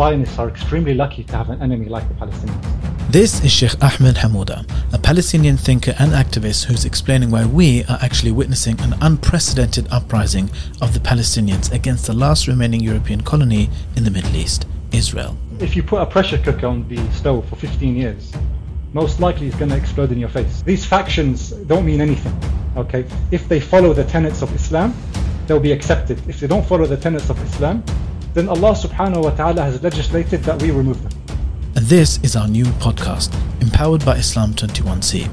Zionists are extremely lucky to have an enemy like the Palestinians. This is Shaykh Ahmed Hammuda, a Palestinian thinker and activist who's explaining why we are actually witnessing an unprecedented uprising of the Palestinians against the last remaining European colony in the Middle East, Israel. If you put a pressure cooker on the stove for 15 years, most likely it's going to explode in your face. These factions don't mean anything, okay? If they follow the tenets of Islam, they'll be accepted. If they don't follow the tenets of Islam, then Allah subhanahu wa ta'ala has legislated that we remove them. And this is our new podcast, Empowered by Islam21c,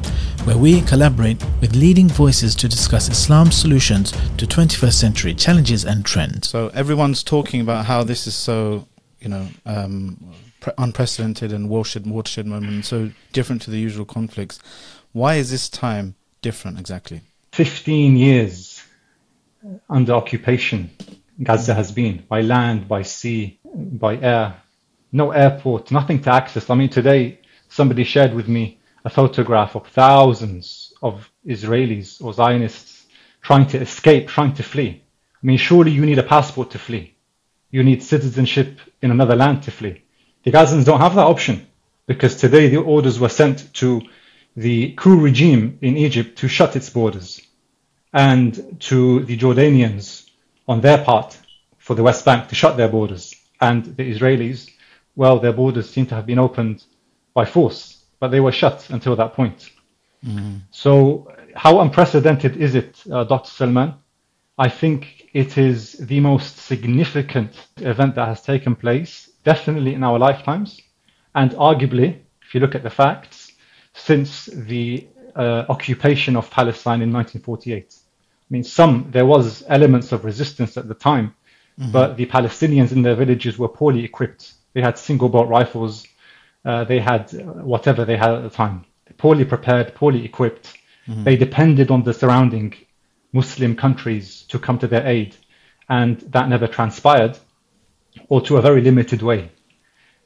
where we collaborate with leading voices to discuss Islam's solutions to 21st century challenges and trends. So everyone's talking about how this is so, you know, um, pre- unprecedented and watershed, watershed moment, and so different to the usual conflicts. Why is this time different exactly? 15 years under occupation Gaza has been by land, by sea, by air. No airport, nothing to access. I mean, today somebody shared with me a photograph of thousands of Israelis or Zionists trying to escape, trying to flee. I mean, surely you need a passport to flee. You need citizenship in another land to flee. The Gazans don't have that option because today the orders were sent to the coup regime in Egypt to shut its borders and to the Jordanians on their part for the West Bank to shut their borders. And the Israelis, well, their borders seem to have been opened by force, but they were shut until that point. Mm-hmm. So, how unprecedented is it, uh, Dr. Salman? I think it is the most significant event that has taken place, definitely in our lifetimes, and arguably, if you look at the facts, since the uh, occupation of Palestine in 1948. I mean, some there was elements of resistance at the time, mm-hmm. but the Palestinians in their villages were poorly equipped. They had single bolt rifles, uh, they had whatever they had at the time. Poorly prepared, poorly equipped. Mm-hmm. They depended on the surrounding Muslim countries to come to their aid, and that never transpired, or to a very limited way.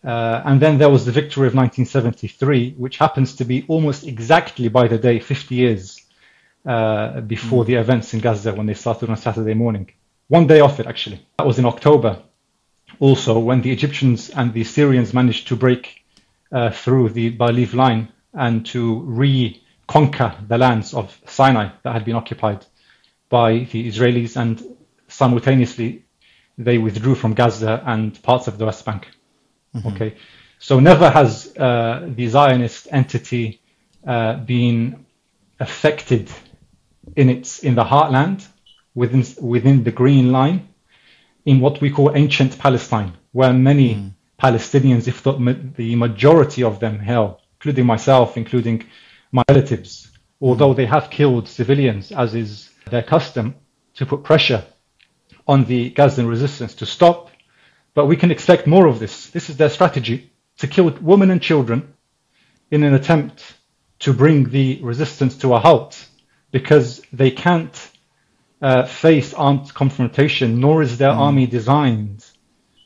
Uh, and then there was the victory of 1973, which happens to be almost exactly by the day, 50 years uh, before mm. the events in Gaza when they started on Saturday morning. One day off it, actually. That was in October. Also, when the Egyptians and the Syrians managed to break uh, through the Bar Lev line and to reconquer the lands of Sinai that had been occupied by the Israelis, and simultaneously they withdrew from Gaza and parts of the West Bank. Mm-hmm. Okay, so never has uh, the Zionist entity uh, been affected in its in the heartland within within the Green Line in what we call ancient Palestine, where many mm. Palestinians, if not the majority of them, hell, including myself, including my relatives, although they have killed civilians, as is their custom, to put pressure on the Gazan resistance to stop. But we can expect more of this. This is their strategy to kill women and children in an attempt to bring the resistance to a halt because they can't uh, face armed confrontation, nor is their mm. army designed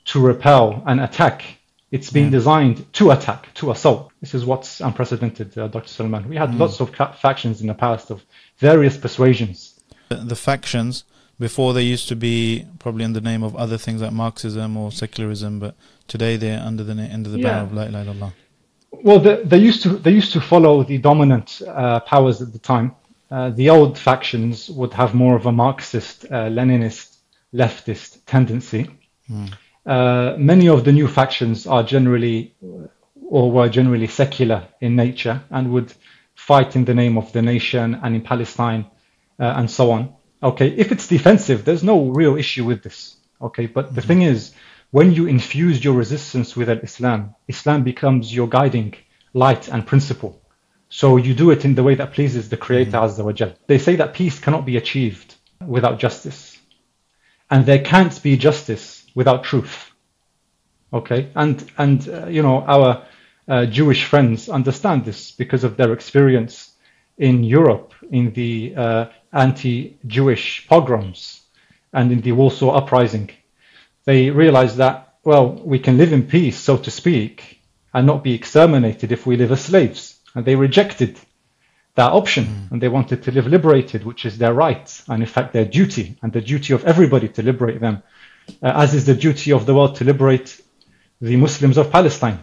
to repel an attack. It's been yeah. designed to attack, to assault. This is what's unprecedented, uh, Dr. Salman. We had mm. lots of factions in the past of various persuasions. The, the, factions, before they used to be probably in the name of other things like Marxism or secularism, but today they're under the under the yeah. banner of La ilaha illallah. Well, they, they, used to they used to follow the dominant uh, powers at the time, uh, the old factions would have more of a Marxist, uh, Leninist, leftist tendency. Mm. Uh, many of the new factions are generally or were generally secular in nature and would fight in the name of the nation and in Palestine uh, and so on. Okay, if it's defensive, there's no real issue with this. Okay, but mm-hmm. the hmm. thing is, when you infuse your resistance with Islam, Islam becomes your guiding light and principle. So you do it in the way that pleases the Creator mm. Azza wa Jal. They say that peace cannot be achieved without justice. And there can't be justice without truth. Okay? And, and uh, you know, our uh, Jewish friends understand this because of their experience in Europe in the uh, anti-Jewish pogroms and in the Warsaw Uprising. They realize that, well, we can live in peace, so to speak, and not be exterminated if we live as slaves and they rejected that option mm. and they wanted to live liberated, which is their right and in fact their duty and the duty of everybody to liberate them, uh, as is the duty of the world to liberate the Muslims of Palestine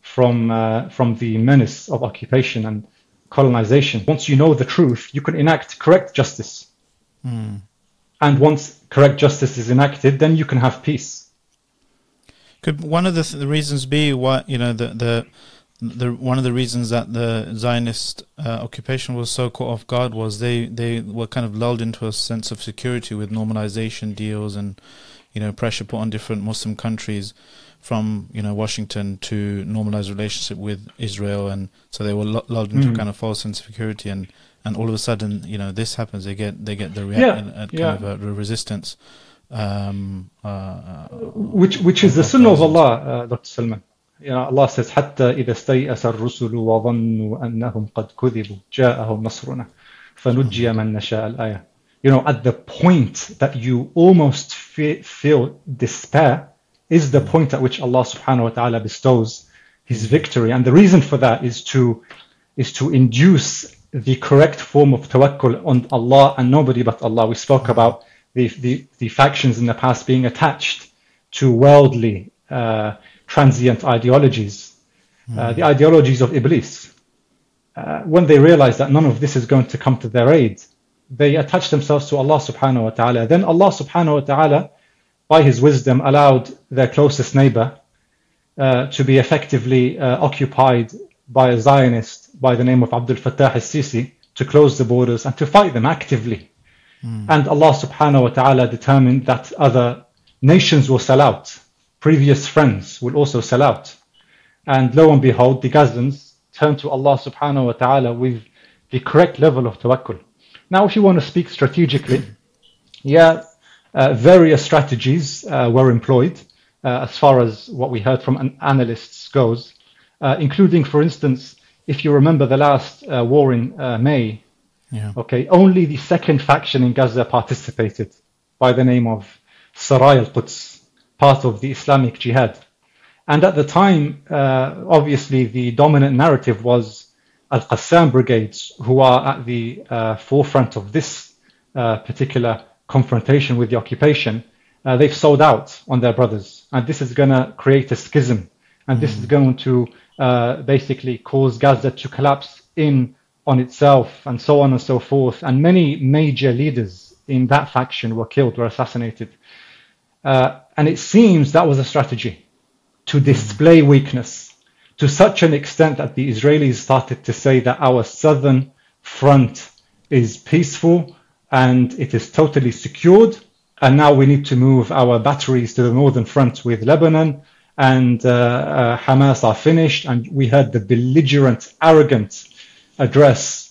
from uh, from the menace of occupation and colonization. Once you know the truth, you can enact correct justice. Hmm. And once correct justice is enacted, then you can have peace. Could one of the, th- the reasons be why you know the the the one of the reasons that the Zionist uh, occupation was so caught off guard was they they were kind of lulled into a sense of security with normalization deals and you know pressure put on different Muslim countries from you know Washington to normalize relationship with Israel and so they were lulled into Mm. kind of false sense of security and and all of a sudden you know this happens they get they get the Yeah, reaction uh, kind yeah. of a, a resistance um uh, uh, which which is the sunnah of Allah, uh, Dr. Salman. You know, Allah says, حتى إذا استيأس الرسل وظنوا أنهم قد كذبوا جاءهم نصرنا فنجي من نشاء الآية. You know, at the point that you almost fe- feel despair is the point at which Allah subhanahu wa ta'ala bestows his victory. And the reason for that is to is to induce the correct form of tawakkul on Allah and nobody but Allah. We spoke about the, the, the factions in the past being attached to worldly, uh, transient ideologies, uh, the ideologies of Iblis. Uh, when they realize that none of this is going to come to their aid, they attach themselves to Allah subhanahu wa ta'ala. Then Allah subhanahu wa ta'ala, by His wisdom, allowed their closest neighbor uh, to be effectively uh, occupied by a Zionist by the name of Abdul Fattah al-Sisi to close the borders and to fight them actively. And Allah subhanahu wa ta'ala determined that other nations will sell out. Previous friends will also sell out. And lo and behold, the Gazans turn to Allah subhanahu wa ta'ala with the correct level of tawakkul. Now, if you want to speak strategically, yeah, uh, various strategies uh, were employed uh, as far as what we heard from an analysts goes, uh, including, for instance, if you remember the last uh, war in uh, May, yeah okay, only the second faction in Gaza participated by the name of Saraya al-Quds, part of the Islamic Jihad. And at the time, uh, obviously, the dominant narrative was Al-Qassam brigades, who are at the uh, forefront of this uh, particular confrontation with the occupation. Uh, they've sold out on their brothers, and this is going to create a schism, and this is going to uh, basically cause Gaza to collapse in on itself, and so on and so forth. And many major leaders in that faction were killed, were assassinated. Uh, and it seems that was a strategy to display weakness to such an extent that the Israelis started to say that our southern front is peaceful and it is totally secured. And now we need to move our batteries to the northern front with Lebanon and uh, uh, Hamas are finished. And we heard the belligerent, arrogant address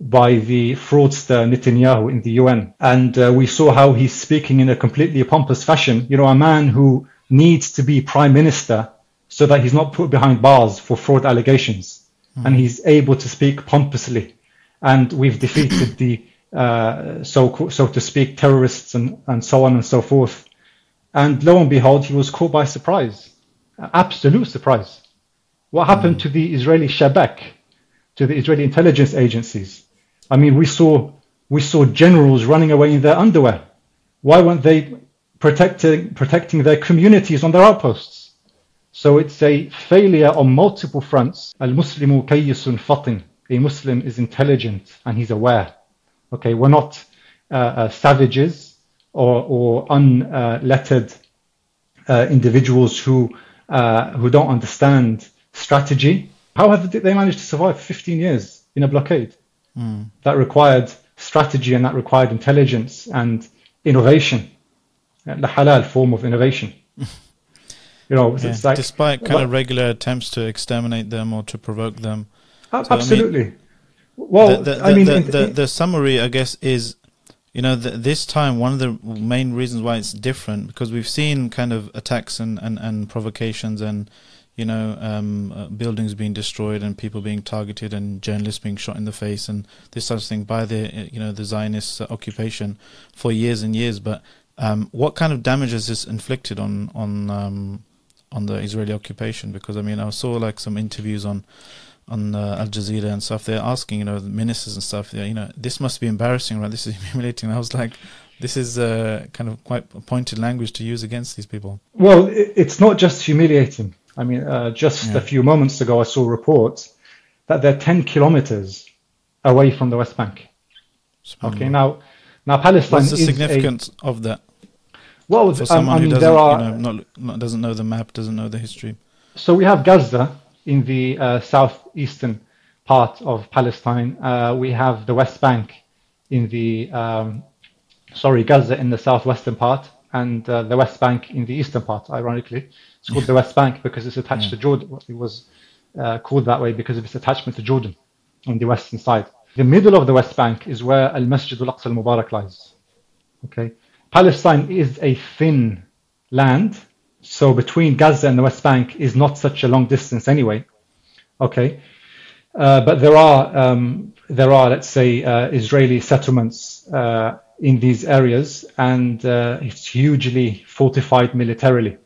by the fraudster Netanyahu in the UN. And uh, we saw how he's speaking in a completely pompous fashion. You know, a man who needs to be prime minister so that he's not put behind bars for fraud allegations. And he's able to speak pompously. And we've defeated the, uh, so, so to speak, terrorists and, and so on and so forth. And lo and behold, he was caught by surprise. Absolute surprise. What happened to the Israeli Shabak, to the Israeli intelligence agencies? I mean, we saw we saw generals running away in their underwear. Why weren't they protecting protecting their communities on their outposts? So it's a failure on multiple fronts. Al Muslimu kayyisun fatin. A Muslim is intelligent and he's aware. Okay, we're not uh, uh, savages or, or unlettered uh, individuals who uh, who don't understand strategy. How have they managed to survive 15 years in a blockade? That required strategy and that required intelligence and innovation, uh, the halal form of innovation. You know, Yeah, it's like despite kind but- of regular attempts to exterminate them or to provoke them. A- So, I mean, absolutely. well, the, the, I mean, the, the, the summary, I guess, is you know th this time one of the main reasons why it's different because we've seen kind of attacks and and, and provocations and you know um, uh, buildings being destroyed and people being targeted and journalists being shot in the face and this sort of thing by the uh, you know the Zionist uh, occupation for years and years. But um, what kind of damage has this inflicted on on um, on the Israeli occupation? Because I mean, I saw like some interviews on on uh, Al Jazeera and stuff. They're asking, you know, the ministers and stuff. You know, this must be embarrassing, right? This is humiliating. I was like, this is uh, kind of quite pointed language to use against these people. Well, it's not just humiliating. I mean, uh, just yeah. a few moments ago, I saw reports that they're 10 kilometers away from the West Bank. Okay, now, now Palestine. What's the significance a, of that? Well, for someone um, I mean, who doesn't, are, you know, not, not, doesn't know the map, doesn't know the history. So we have Gaza in the uh, southeastern part of Palestine. Uh, we have the West Bank in the um, sorry Gaza in the southwestern part, and uh, the West Bank in the eastern part. Ironically, it's called the West Bank because it's attached yeah. to Jordan. It was uh, called that way because of its attachment to Jordan on the western side. The middle of the West Bank is where Al Masjid al Aqsa al Mubarak lies. Okay, Palestine is a thin land, so between Gaza and the West Bank is not such a long distance anyway. Okay, uh, but there are um, there are let's say uh, Israeli settlements uh, in these areas, and uh, it's hugely fortified militarily.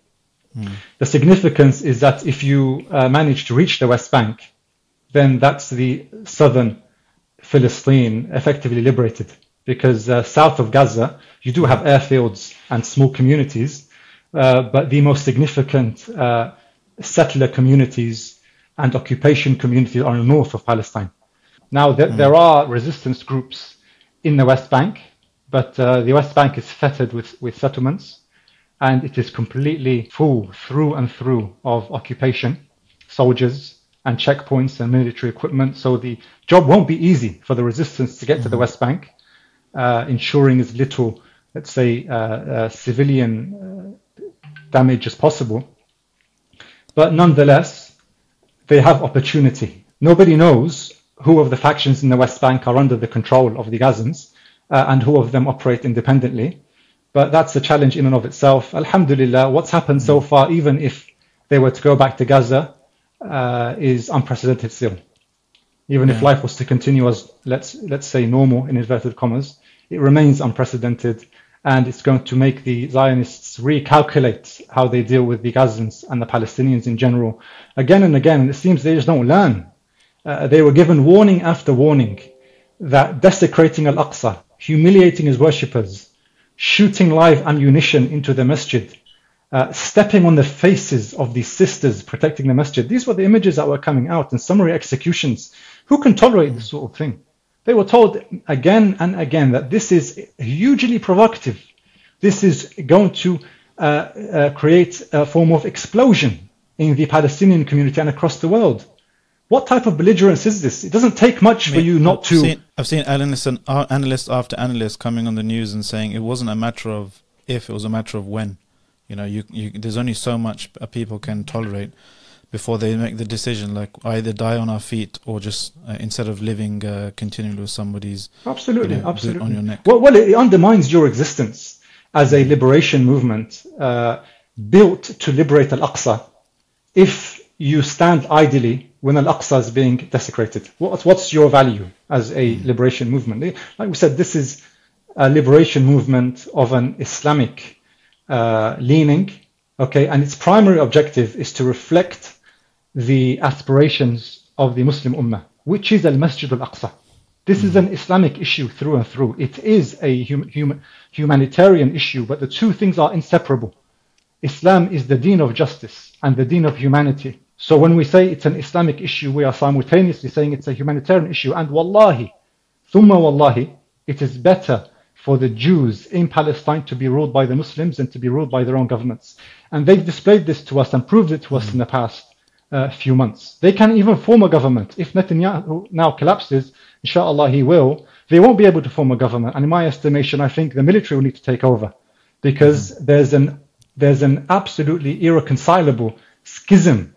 Mm. The significance is that if you uh, manage to reach the West Bank, then that's the southern Philistine effectively liberated. Because uh, south of Gaza, you do have airfields and small communities, uh, but the most significant uh, settler communities and occupation communities are in the north of Palestine. Now, th- mm. there are resistance groups in the West Bank, but uh, the West Bank is fettered with, with settlements and it is completely full through and through of occupation, soldiers, and checkpoints and military equipment. So the job won't be easy for the resistance to get mm-hmm. to the mm-hmm. West Bank, uh, ensuring as little, let's say, uh, uh, civilian uh, damage as possible. But nonetheless, they have opportunity. Nobody knows who of the factions in the West Bank are under the control of the Gazans uh, and who of them operate independently. But that's a challenge in and of itself. Alhamdulillah, what's happened so mm. far, even if they were to go back to Gaza, uh, is unprecedented still. Even yeah. if life was to continue as let's let's say normal in inverted commas, it remains unprecedented, and it's going to make the Zionists recalculate how they deal with the Gazans and the Palestinians in general, again and again. And it seems they just don't learn. Uh, they were given warning after warning that desecrating Al-Aqsa, humiliating his worshippers, shooting live ammunition into the masjid, uh, stepping on the faces of these sisters protecting the masjid. These were the images that were coming out in summary executions. Who can tolerate this sort of thing? They were told again and again that this is hugely provocative. This is going to uh, uh, create a form of explosion in the Palestinian community and across the world. What type of belligerence is this? It doesn't take much I mean, for you not I've to. Seen, I've seen analysts and uh, analyst after analyst coming on the news and saying it wasn't a matter of if, it was a matter of when. You know, you, you there's only so much people can tolerate before they make the decision, like either die on our feet or just uh, instead of living uh, continually with somebody's absolutely, you know, absolutely on your neck. Well, well, it undermines your existence as a liberation movement uh, built to liberate Al-Aqsa. If you stand idly when Al-Aqsa is being desecrated? What, what's your value as a hmm. liberation movement? Eh, like we said, this is a liberation movement of an Islamic uh, leaning, okay, and its primary objective is to reflect the aspirations of the Muslim Ummah, which is Al-Masjid Al-Aqsa. This is hmm. an Islamic issue through and through. It is a hum, hum, humanitarian issue, but the two things are inseparable. Islam is the deen of justice and the deen of humanity. So when we say it's an Islamic issue, we are simultaneously saying it's a humanitarian issue. And wallahi, thumma wallahi, it is better for the Jews in Palestine to be ruled by the Muslims than to be ruled by their own governments. And they've displayed this to us and proved it to us in the past uh, few months. They can even form a government. If Netanyahu now collapses, inshallah he will, they won't be able to form a government. And in my estimation, I think the military will need to take over because mm-hmm. there's an there's an absolutely irreconcilable schism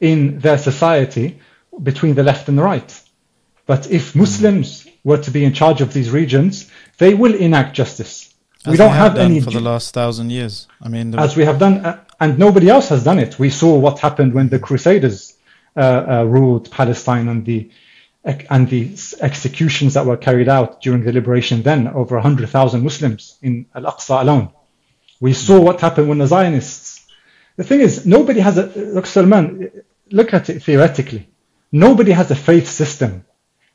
in their society between the left and the right. But if Muslims were to be in charge of these regions, they will enact justice. As we don't have, have any for the last thousand years. I mean, as we have done, uh, and nobody else has done it. We saw what happened when the Crusaders uh, uh, ruled Palestine and the and the executions that were carried out during the liberation. Then over hundred thousand Muslims in Al Aqsa alone. We saw what happened when the Zionists the thing is, nobody has a, look, Salman, look at it theoretically. Nobody has a faith system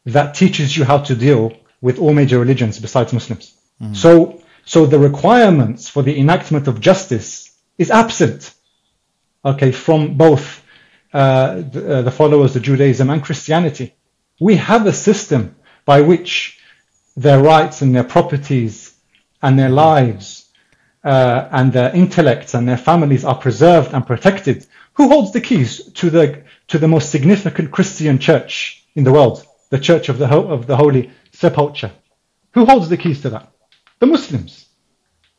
that teaches you how to deal with all major religions besides Muslims. Mm. So So the requirements for the enactment of justice is absent, okay, from both uh, the, uh, the followers of Judaism and Christianity. We have a system by which their rights and their properties and their lives uh, and their intellects and their families are preserved and protected. Who holds the keys to the to the most significant Christian church in the world, the Church of the of the Holy Sepulchre? Who holds the keys to that? The Muslims.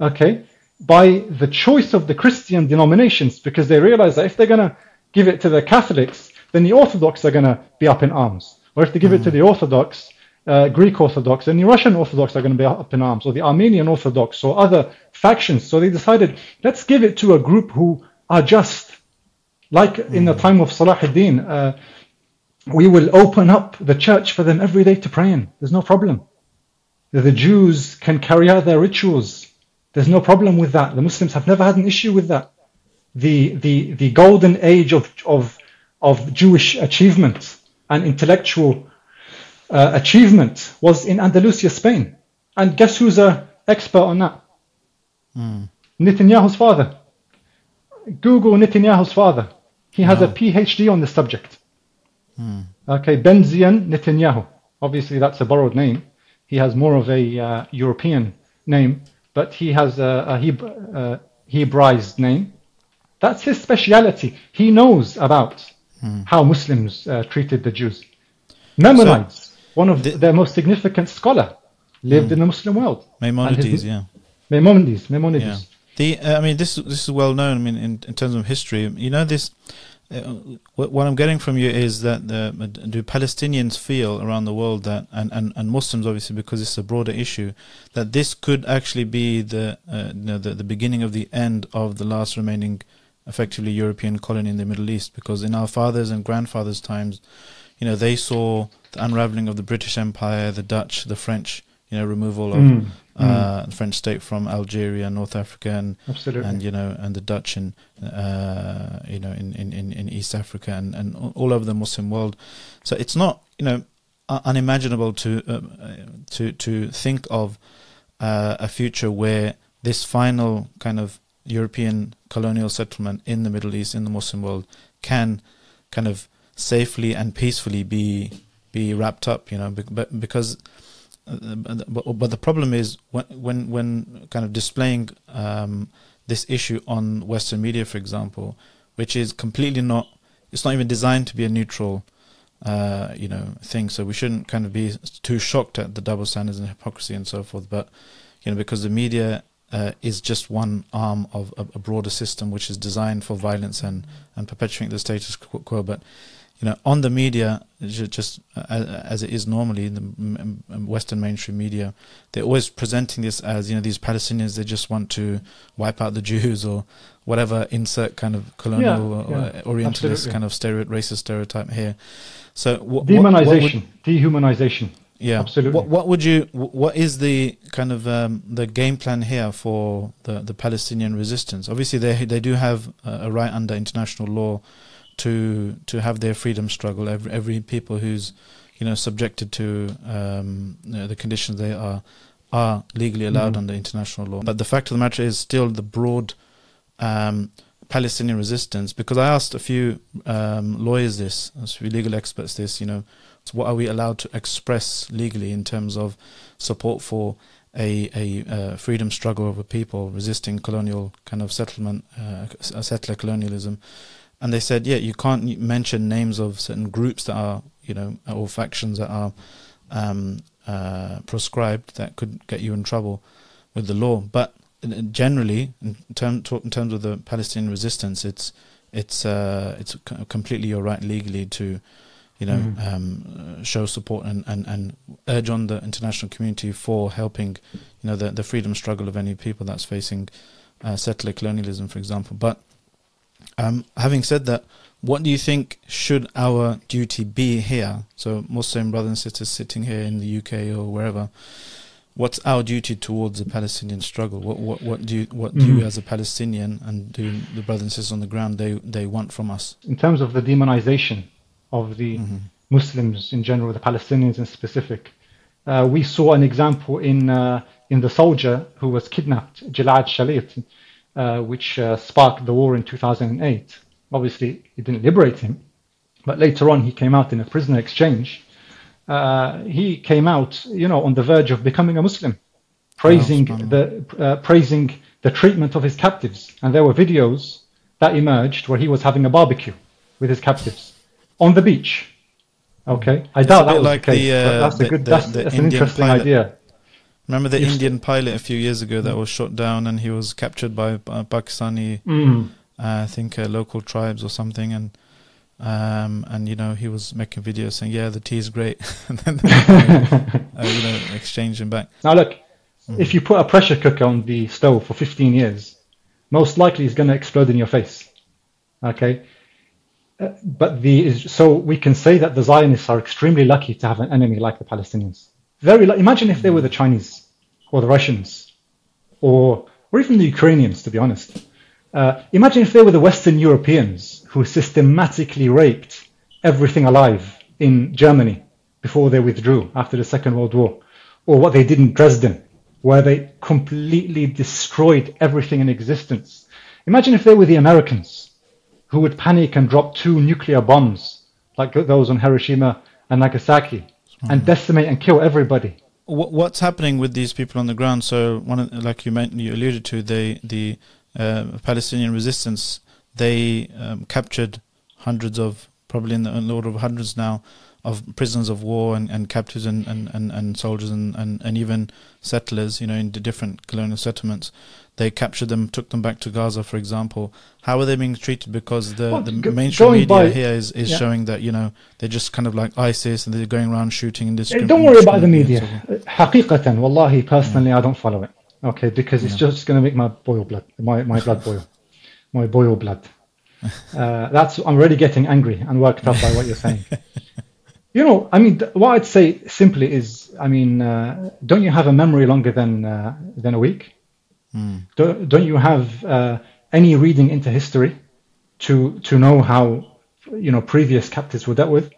Okay, by the choice of the Christian denominations, because they realize that if they're going to give it to the Catholics, then the Orthodox are going to be up in arms. Or if they give mm. it to the Orthodox, uh, Greek Orthodox, and the Russian Orthodox are going to be up in arms, or the Armenian Orthodox, or other factions. So they decided, let's give it to a group who are just. Like in the time of Salah ad-Din, uh, we will open up the church for them every day to pray in. There's no problem. The Jews can carry out their rituals. There's no problem with that. The Muslims have never had an issue with that. The, the, the golden age of, of, of Jewish achievement and intellectual uh, achievement was in Andalusia, Spain. And guess who's an expert on that? Mm. Netanyahu's father. Google Netanyahu's father. He has no. a PhD on the subject. Mm. Okay, Benzion Netanyahu. Obviously, that's a borrowed name. He has more of a uh, European name, but he has a, a Hebrew, uh, Hebraized name. That's his speciality. He knows about mm. how Muslims uh, treated the Jews. Maimonides, so, one of the, their most significant scholar, lived mm. in the Muslim world. Maimonides, yeah. Maimonides, Maimonides. Yeah. The uh, I mean, this this is well known. I mean, in, in terms of history, you know this. Uh, what I'm getting from you is that the, do Palestinians feel around the world that, and, and, and Muslims obviously because it's a broader issue, that this could actually be the uh, you know, the, the beginning of the end of the last remaining, effectively European colony in the Middle East? Because in our fathers and grandfathers' times, you know, they saw the unraveling of the British Empire, the Dutch, the French, you know, removal of mm, uh, mm. French state from Algeria, North Africa, and Absolutely. and you know, and the Dutch in uh, you know in, in, in East Africa and, and all over the Muslim world. So it's not you know unimaginable to uh, to to think of uh, a future where this final kind of European colonial settlement in the Middle East, in the Muslim world, can kind of safely and peacefully be be wrapped up. You know, because uh, but, but the problem is when when when kind of displaying um, this issue on Western media, for example, which is completely not it's not even designed to be a neutral uh, you know thing. So we shouldn't kind of be too shocked at the double standards and hypocrisy and so forth. But you know because the media uh, is just one arm of a, a, broader system which is designed for violence and and perpetuating the status quo. But you know, on the media, just as it is normally in the Western mainstream media, they're always presenting this as you know these Palestinians they just want to wipe out the Jews or whatever insert kind of colonial yeah, yeah, orientalist absolutely. kind of stereo, racist stereotype here. So wh- demonization, what, what would, dehumanization. Yeah, absolutely. What, what, would you? What is the kind of um, the game plan here for the the Palestinian resistance? Obviously, they they do have a right under international law to to have their freedom struggle. Every every people who's you know subjected to um, you know, the conditions they are are legally allowed mm. under international law. But the fact of the matter is still the broad um, Palestinian resistance. Because I asked a few um, lawyers this, a few legal experts this. You know, so what are we allowed to express legally in terms of support for a, a uh, freedom struggle of a people resisting colonial kind of settlement, uh, settler colonialism? And they said, yeah, you can't mention names of certain groups that are, you know, or factions that are um, uh, proscribed that could get you in trouble with the law. But generally, in, term, in terms of the Palestinian resistance, it's it's uh, it's completely your right legally to, you know, mm. um, show support and, and, and urge on the international community for helping, you know, the the freedom struggle of any people that's facing uh, settler colonialism, for example. But um, having said that, what do you think should our duty be here? So, Muslim brothers and sisters sitting here in the UK or wherever, what's our duty towards the Palestinian struggle? What what what do you what do mm-hmm. as a Palestinian and do the brothers and sisters on the ground they they want from us? In terms of the demonization of the mm-hmm. Muslims in general, the Palestinians in specific, Uh, we saw an example in uh, in the soldier who was kidnapped, Gilad Shalit, which uh, sparked the war in 2008. Obviously, it didn't liberate him, but later on he came out in a prisoner exchange. Uh, he came out, you know, on the verge of becoming a Muslim, praising the uh, praising the treatment of his captives, and there were videos that emerged where he was having a barbecue with his captives on the beach. Okay, I It's doubt a that was like the case. the, but uh, that's a the- good. the- that's, the that's an interesting pilot. idea. Remember the Yes. Indian pilot a few years ago that was shot down and he was captured by uh, Pakistani, Mm. uh, I think, uh, local tribes or something, and um, and you know he was making videos saying, "Yeah, the tea is great," and then uh, you know exchanging back. Now look, if you put a pressure cooker on the stove for 15 years, most likely it's going to explode in your face. Okay, Uh, but the so we can say that the Zionists are extremely lucky to have an enemy like the Palestinians. Very imagine if they were the Chinese or the Russians or or even the Ukrainians, to be honest. Uh, imagine if they were the Western Europeans who systematically raped everything alive in Germany before they withdrew after the Second World War, or what they did in Dresden, where they completely destroyed everything in existence. Imagine if they were the Americans who would panic and drop two nuclear bombs like those on Hiroshima and Nagasaki and decimate and kill everybody. What, what's happening with these people on the ground? So, one like you meant, you alluded to, they the uh, Palestinian resistance they um, captured hundreds of, probably in the, in the order of hundreds now, of prisoners of war and, and captives and, and, and, and soldiers and, and, and even settlers, you know, in the different colonial settlements. They captured them, took them back to Gaza, for example. How are they being treated? Because the, well, the mainstream media by, here is, is yeah. showing that, you know, they're just kind of like ISIS and they're going around shooting and this. Don't worry about the media. Uh, haqiqatan, wallahi, personally, yeah. I don't follow it. Okay, because yeah. it's just going to make my boil blood, my, my blood boil, my boil blood. Uh, that's I'm already getting angry and worked up by what you're saying. You know, I mean, what I'd say simply is, I mean, uh, don't you have a memory longer than uh, than a week? Mm. Don't, don't you have uh, any reading into history to to know how you know previous captives were dealt with?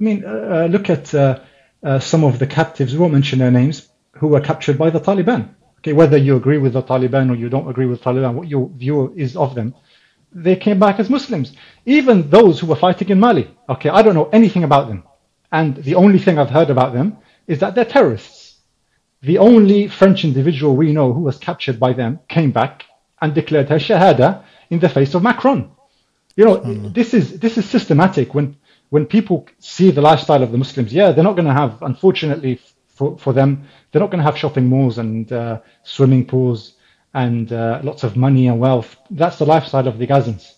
I mean, uh, uh, look at uh, uh, some of the captives. We won't mention their names who were captured by the Taliban. Okay, whether you agree with the Taliban or you don't agree with Taliban, what your view is of them, they came back as Muslims. Even those who were fighting in Mali. Okay, I don't know anything about them, and the only thing I've heard about them is that they're terrorists. The only French individual we know who was captured by them came back and declared her shahada in the face of Macron. You know, this is this is systematic. When when people see the lifestyle of the Muslims, yeah, they're not going to have, unfortunately for, for them, they're not going to have shopping malls and uh, swimming pools and uh, lots of money and wealth. That's the lifestyle of the Gazans.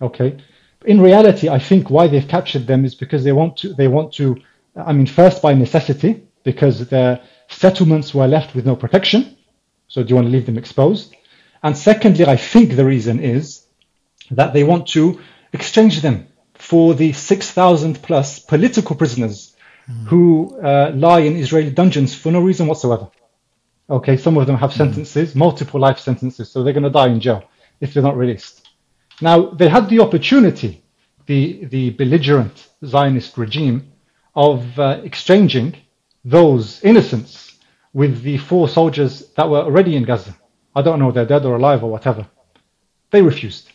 Okay. In reality, I think why they've captured them is because they want to. They want to. I mean, first by necessity, because their settlements were left with no protection. So do you want to leave them exposed? And secondly, I think the reason is that they want to exchange them for the 6,000 plus political prisoners who uh, lie in Israeli dungeons for no reason whatsoever. Okay, some of them have sentences, multiple life sentences, so they're going to die in jail if they're not released. Now, they had the opportunity, the, the belligerent Zionist regime, of uh, exchanging those innocents with the four soldiers that were already in Gaza. I don't know if they're dead or alive or whatever. They refused.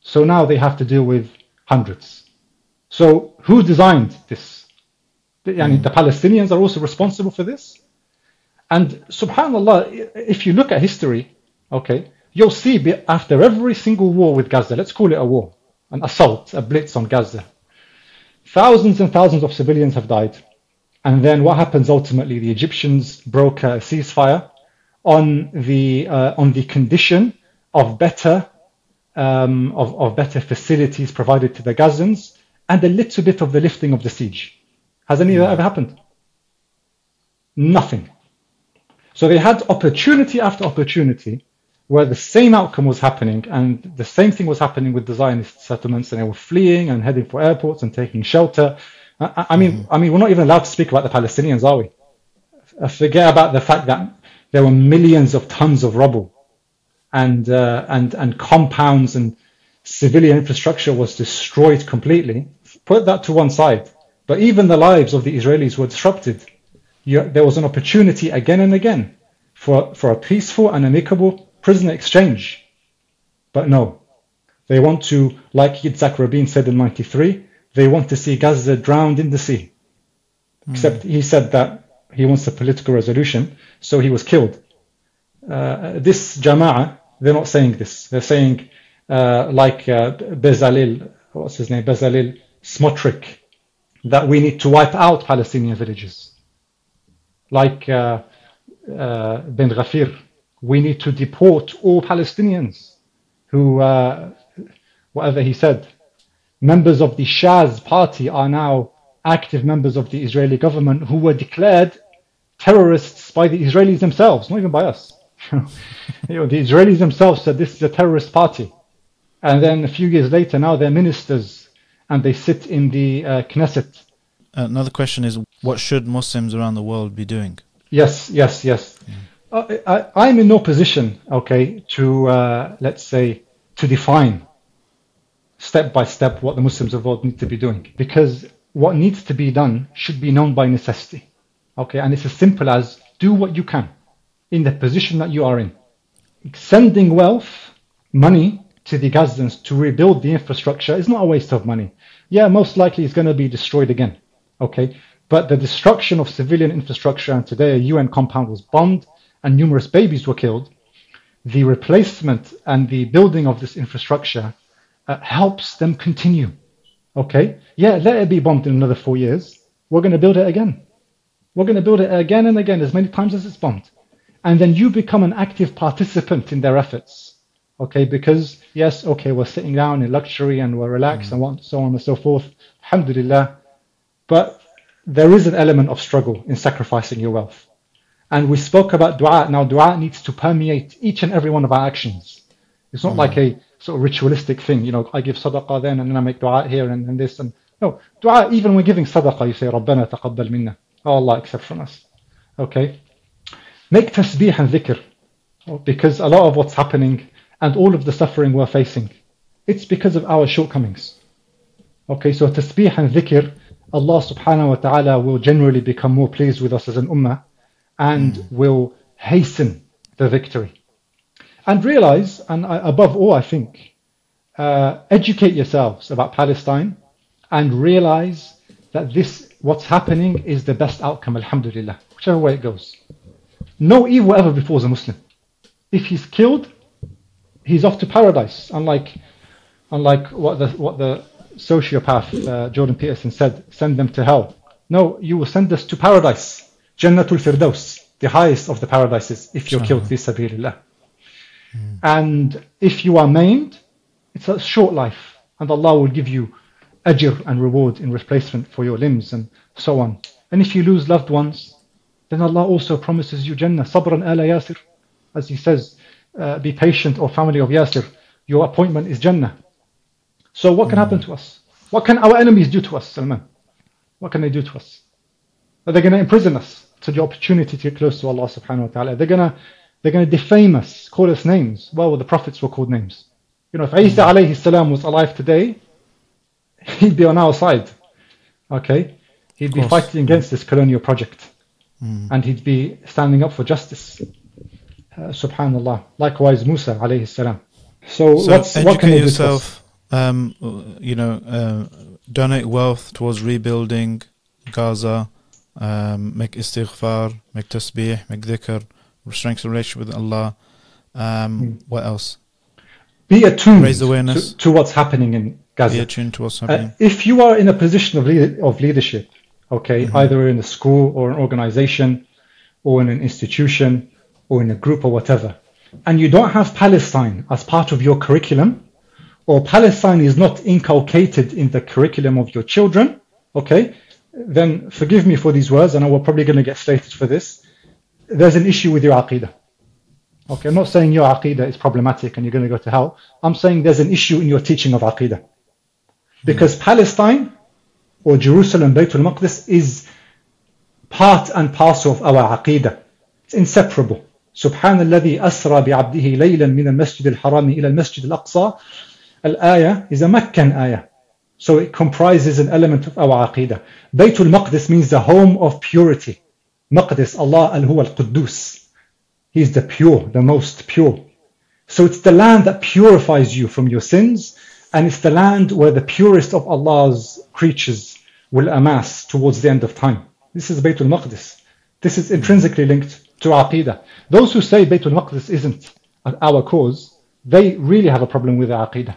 So now they have to deal with hundreds. So who designed this? The, I mean, the Palestinians are also responsible for this. And subhanAllah, if you look at history, okay, you'll see after every single war with Gaza, let's call it a war, an assault, a blitz on Gaza, thousands and thousands of civilians have died. And then what happens ultimately? The Egyptians broke a ceasefire on the uh, on the condition of better um, of, of better facilities provided to the Gazans and a little bit of the lifting of the siege. Has any of that ever happened? Nothing. So they had opportunity after opportunity where the same outcome was happening and the same thing was happening with the Zionist settlements and they were fleeing and heading for airports and taking shelter. I, I mean, I mean, we're not even allowed to speak about the Palestinians, are we? Uh, Forget about the fact that there were millions of tons of rubble and uh, and and compounds and civilian infrastructure was destroyed completely. Put that to one side. But even the lives of the Israelis were disrupted. You, there was an opportunity again and again for, for a peaceful and amicable prisoner exchange. But no, they want to, like Yitzhak Rabin said in 93, they want to see Gaza drowned in the sea. Mm. Except he said that he wants a political resolution, so he was killed. Uh, this Jama'ah, they're not saying this. They're saying, uh, like uh, Bezalel, what's his name, Bezalel Smotrich, that we need to wipe out Palestinian villages. Like uh, uh, Ben Gvir, we need to deport all Palestinians who, uh, whatever he said, members of the Shas party are now active members of the Israeli government who were declared terrorists by the Israelis themselves, not even by us. you know, the Israelis themselves said this is a terrorist party. And then a few years later, now they're ministers and they sit in the uh, Knesset. Another question is what should Muslims around the world be doing? Yes, yes, yes. Mm. I, am in no position, okay, to uh, let's say to define step by step what the Muslims of the world need to be doing, because what needs to be done should be known by necessity, okay, and it's as simple as do what you can in the position that you are in, sending wealth, money to the Gazans to rebuild the infrastructure is not a waste of money. Yeah, most likely it's going to be destroyed again, okay, but the destruction of civilian infrastructure, and today a UN compound was bombed and numerous babies were killed, the replacement and the building of this infrastructure uh, helps them continue. Okay? Yeah, let it be bombed in another four years. We're going to build it again. We're going to build it again and again as many times as it's bombed. And then you become an active participant in their efforts. Okay? Because, yes, okay, we're sitting down in luxury and we're relaxed mm. and so on and so forth. Alhamdulillah. But there is an element of struggle in sacrificing your wealth. And we spoke about dua. Now, dua needs to permeate each and every one of our actions. It's not mm. like a sort of ritualistic thing, you know, I give sadaqah then and then I make dua here and, and this. and No, dua, even when giving sadaqah, you say, Rabbana taqabbal minna. Oh, Allah, accept from us. Okay. Make tasbih and dhikr. Because a lot of what's happening and all of the suffering we're facing, it's because of our shortcomings. Okay, so tasbih and dhikr, Allah subhanahu wa ta'ala will generally become more pleased with us as an ummah and mm. will hasten the victory. And realize, and above all, I think, uh, educate yourselves about Palestine and realize that this, what's happening, is the best outcome, alhamdulillah, whichever way it goes. No evil ever befalls a Muslim. If he's killed, he's off to paradise, unlike, unlike what the, what the sociopath uh, Jordan Peterson said, send them to hell. No, you will send us to paradise. Jannatul Firdaus, the highest of the paradises, if you're killed fi sabilillah. Mm. And if you are maimed, it's a short life, and Allah will give you ajr and reward in replacement for your limbs and so on. And if you lose loved ones, then Allah also promises you Jannah, sabran ala Yasir. As He says, uh, be patient, O family of Yasir. Your appointment is Jannah. So what can mm. happen to us? What can our enemies do to us, Salman? What can they do to us? Are they going to imprison us? To the opportunity to get close to Allah subhanahu wa ta'ala. They're gonna they're gonna defame us, call us names. Well, the prophets were called names. You know, if Isa alayhi salam was alive today, he'd be on our side. Okay? He'd be fighting against this colonial project. Mm. And he'd be standing up for justice. Uh, subhanallah. Likewise Musa alayhi salam. So, so what's, what can you yourself, um, you know, uh, donate wealth towards rebuilding Gaza, um, make istighfar, make tasbih, make dhikr, strengthen relationship with Allah. Um, mm. What else? Be attuned Raise awareness. To, to, what's happening in Gaza. Be attuned to what's happening. Uh, if you are in a position of, lead, of leadership, okay, mm-hmm. either in a school or an organization or in an institution or in a group or whatever, and you don't have Palestine as part of your curriculum, or Palestine is not inculcated in the curriculum of your children, okay, then forgive me for these words, and I we're probably going to get slated for this. There's an issue with your aqidah. Okay, I'm not saying your aqidah is problematic and you're going to go to hell. I'm saying there's an issue in your teaching of aqidah. Because mm. Palestine or Jerusalem, Baytul Maqdis is part and parcel of our aqidah. It's inseparable. سبحان الذي أسرى بعبده ليلا من المسجد الحرام إلى المسجد الأقصى الآية is a Meccan ayah so it comprises an element of our aqidah. Baytul Maqdis means the home of purity. Maqdis, Allah al-Huwa al-Quddus. He's the pure, the most pure. So it's the land that purifies you from your sins, and it's the land where the purest of Allah's creatures will amass towards the end of time. This is Baytul Maqdis. This is intrinsically linked to Aqidah. Those who say Baytul Maqdis isn't our cause, they really have a problem with Aqidah.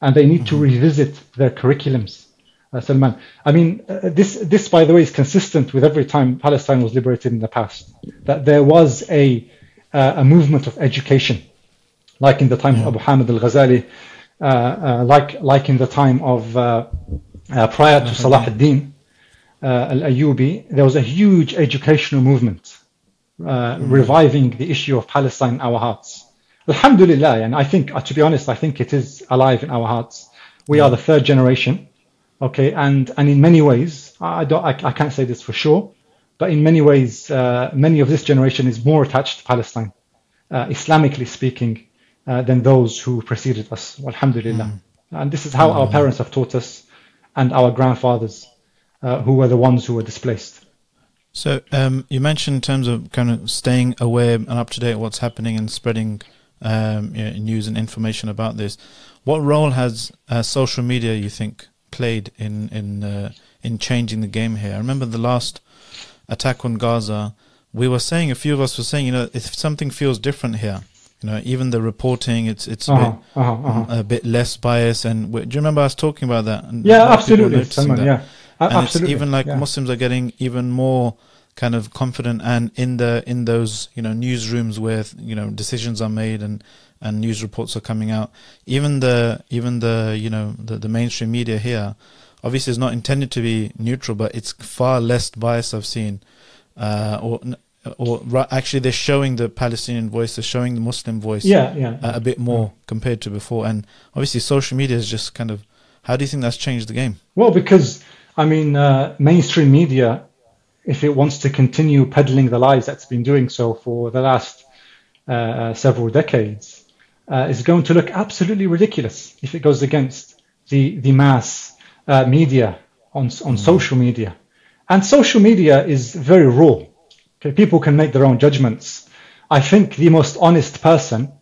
And they need to mm-hmm. revisit their curriculums. Uh, Salman. I mean, uh, this, this, by the way, is consistent with every time Palestine was liberated in the past. That there was a, uh, a movement of education, like in the time yeah. of Abu Hamid al-Ghazali, uh, uh, like, like in the time of uh, prior to Salah ad-Din al-Ayyubi, there was a huge educational movement mm. reviving the issue of Palestine in our hearts. Alhamdulillah, and I think, to be honest, I think it is alive in our hearts. We are the third generation Okay, and and in many ways, I don't, I, I can't say this for sure, but in many ways, uh, many of this generation is more attached to Palestine, uh, Islamically speaking, uh, than those who preceded us. Alhamdulillah. Mm. And this is how mm. our parents have taught us, and our grandfathers, uh, who were the ones who were displaced. So um, you mentioned in terms of kind of staying aware and up to date what's happening and spreading um, you know, news and information about this. What role has uh, social media, you think, played in in uh, in changing the game here. I remember the last attack on Gaza. We were saying a few of us were saying, you know, if something feels different here, you know, even the reporting, it's it's a, uh-huh, bit, uh-huh, uh-huh. a bit less biased. And do you remember us talking about that? And yeah, absolutely. Someone, yeah, and absolutely. even like yeah. Muslims are getting even more kind of confident and in the in those you know newsrooms where you know decisions are made and and news reports are coming out. Even the even the you know the, the mainstream media here, obviously, is not intended to be neutral, but it's far less biased. I've seen, uh, or or actually they're showing the Palestinian voice, they're showing the Muslim voice, yeah, yeah, uh, a bit more yeah. compared to before. And obviously, social media is just kind of. How do you think that's changed the game? Well, because I mean, uh, mainstream media, if it wants to continue peddling the lies that's been doing so for the last uh, uh several decades, uh, is going to look absolutely ridiculous if it goes against the, the mass uh, media on, on mm. social media. And social media is very raw. Okay, people can make their own judgments. I think the most honest person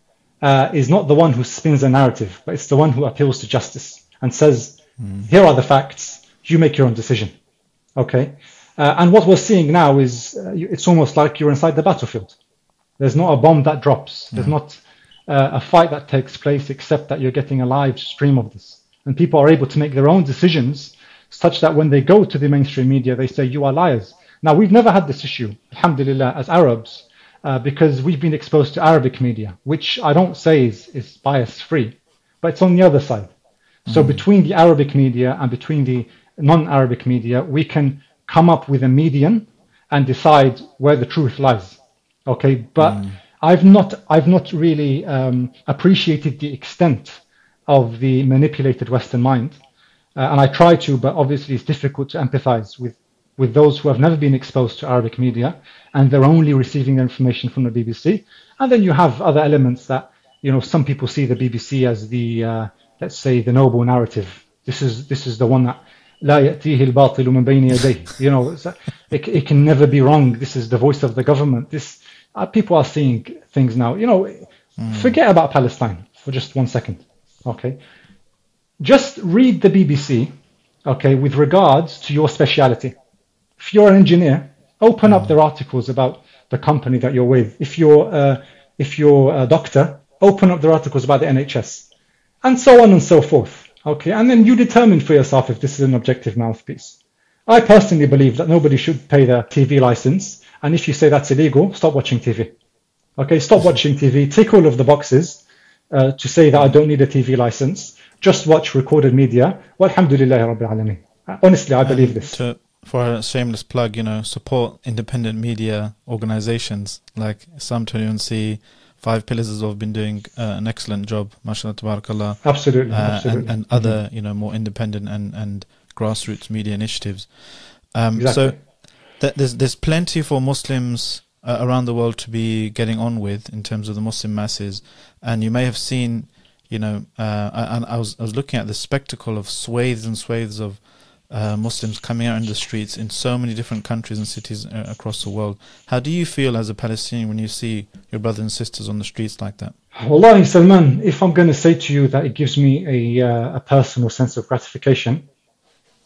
uh, is not the one who spins a narrative, but it's the one who appeals to justice and says, mm. here are the facts, you make your own decision. Okay? Uh, and what we're seeing now is uh, it's almost like you're inside the battlefield. There's not a bomb that drops. There's not uh, a fight that takes place, except that you're getting a live stream of this. And people are able to make their own decisions such that when they go to the mainstream media, they say, you are liars. Now, we've never had this issue, alhamdulillah, as Arabs, uh, because we've been exposed to Arabic media, which I don't say is, is bias free, but it's on the other side. Mm. So between the Arabic media and between the non-Arabic media, we can come up with a median and decide where the truth lies. Okay, but mm. I've not I've not really um, appreciated the extent of the manipulated Western mind, uh, and I try to, but obviously it's difficult to empathize with with those who have never been exposed to Arabic media and they're only receiving their information from the BBC. And then you have other elements that you know some people see the BBC as the uh, let's say the noble narrative. This is this is the one that لا يأتيه الباطل من بين يديه. You know, it, it can never be wrong. This is the voice of the government. This uh, people are seeing things now. You know, mm. forget about Palestine for just one second. Okay, just read the BBC. Okay, with regards to your speciality. If you're an engineer, open mm. up hmm. their articles about the company that you're with. If you're uh, if you're a doctor, open up their articles about the NHS, and so on and so forth. Okay, and then you determine for yourself if this is an objective mouthpiece. I personally believe that nobody should pay their TV license and if you say that's illegal, stop watching TV. Okay, stop watching TV. Tick all of the boxes uh, to say that I don't need a TV license. Just watch recorded media. Alhamdulillah Rabbil Alameen. Honestly, I believe this. To, for a shameless plug, you know, support independent media organizations like Islam21c, Five Pillars as well have been doing uh, an excellent job, mashallah, tabarakallah. Absolutely, uh, absolutely. And, and other, mm-hmm. you know, more independent and, and grassroots media initiatives. Um, exactly. So there's there's plenty for Muslims uh, around the world to be getting on with in terms of the Muslim masses, and you may have seen, you know, uh, and I was I was looking at the spectacle of swathes and swathes of uh, Muslims coming out in the streets in so many different countries and cities uh, across the world. How do you feel as a Palestinian when you see your brothers and sisters on the streets like that? Wallahi, Salman, if I'm going to say to you that it gives me a, uh, a personal sense of gratification,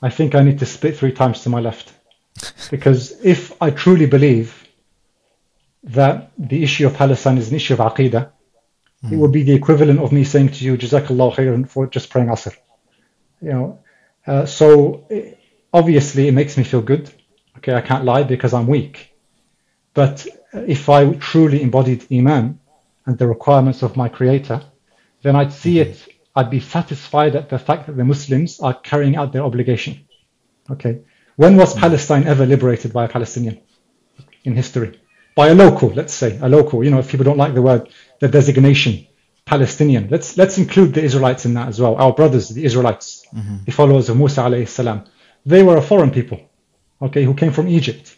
I think I need to split three times to my left. because if I truly believe that the issue of Palestine is an issue of aqidah, mm. it would be the equivalent of me saying to you, Jazakallah khairan for just praying Asr. You know, uh, so obviously it makes me feel good. Okay, I can't lie because I'm weak. But uh, if I truly embodied Iman and the requirements of my Creator, then I'd see mm-hmm. it, I'd be satisfied at the fact that the Muslims are carrying out their obligation. Okay, when was mm-hmm. Palestine ever liberated by a Palestinian in history? By a local, let's say, a local. You know, if people don't like the word, the designation, Palestinian. Let's let's include the Israelites in that as well. Our brothers, the Israelites, mm-hmm. the followers of Musa alayhi salam. They were a foreign people, okay, who came from Egypt.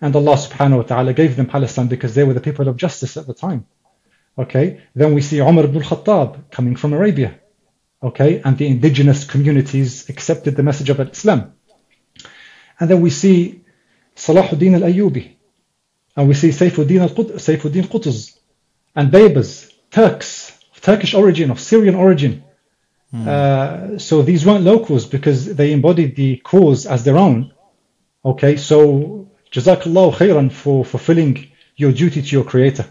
And Allah subhanahu wa ta'ala gave them Palestine because they were the people of justice at the time. Okay, then we see Umar ibn al-Khattab coming from Arabia. Okay, and the indigenous communities accepted the message of Islam. And then we see Salahuddin al-Ayyubi. And we see Saifuddin al-Saifuddin Qutuz and Baybars, Turks, Turkish origin, of Syrian origin. Mm. Uh, so these weren't locals because they embodied the cause as their own. Okay, so Jazakallah khairan for fulfilling your duty to your creator.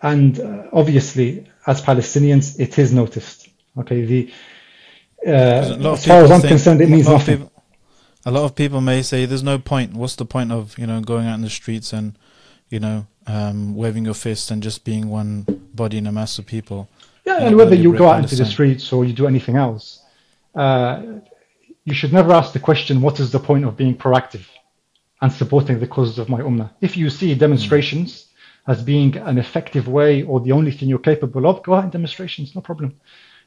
And uh, obviously, as Palestinians, it is noticed. Okay, the uh, as far as I'm concerned, it means nothing. People, a lot of people may say, "There's no point. What's the point of you know going out in the streets and you know um, waving your fist and just being one body in a mass of people?" Yeah, and whether you go out into the streets or you do anything else, uh, you should never ask the question, "What is the point of being proactive and supporting the causes of my ummah?" If you see demonstrations mm. as being an effective way or the only thing you're capable of, go out in demonstrations, no problem.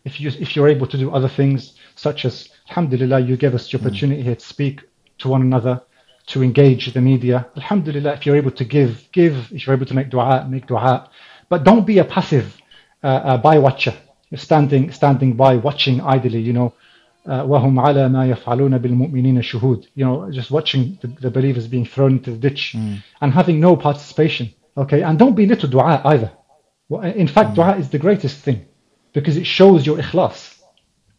If you if you're able to do other things such as Alhamdulillah, you gave us the hmm. opportunity here to speak to one another, to engage the media. Alhamdulillah, if you're able to give, give. If you're able to make dua, make dua. But don't be a passive uh, uh, by watcher. You're standing, standing by, watching idly. You know, وهم على ما يفعلون بالمؤمنين شهود. You know, just watching the, the believers being thrown into the ditch mm. and having no participation. Okay, and don't be little dua either. In fact, mm. dua is the greatest thing because it shows your ikhlas.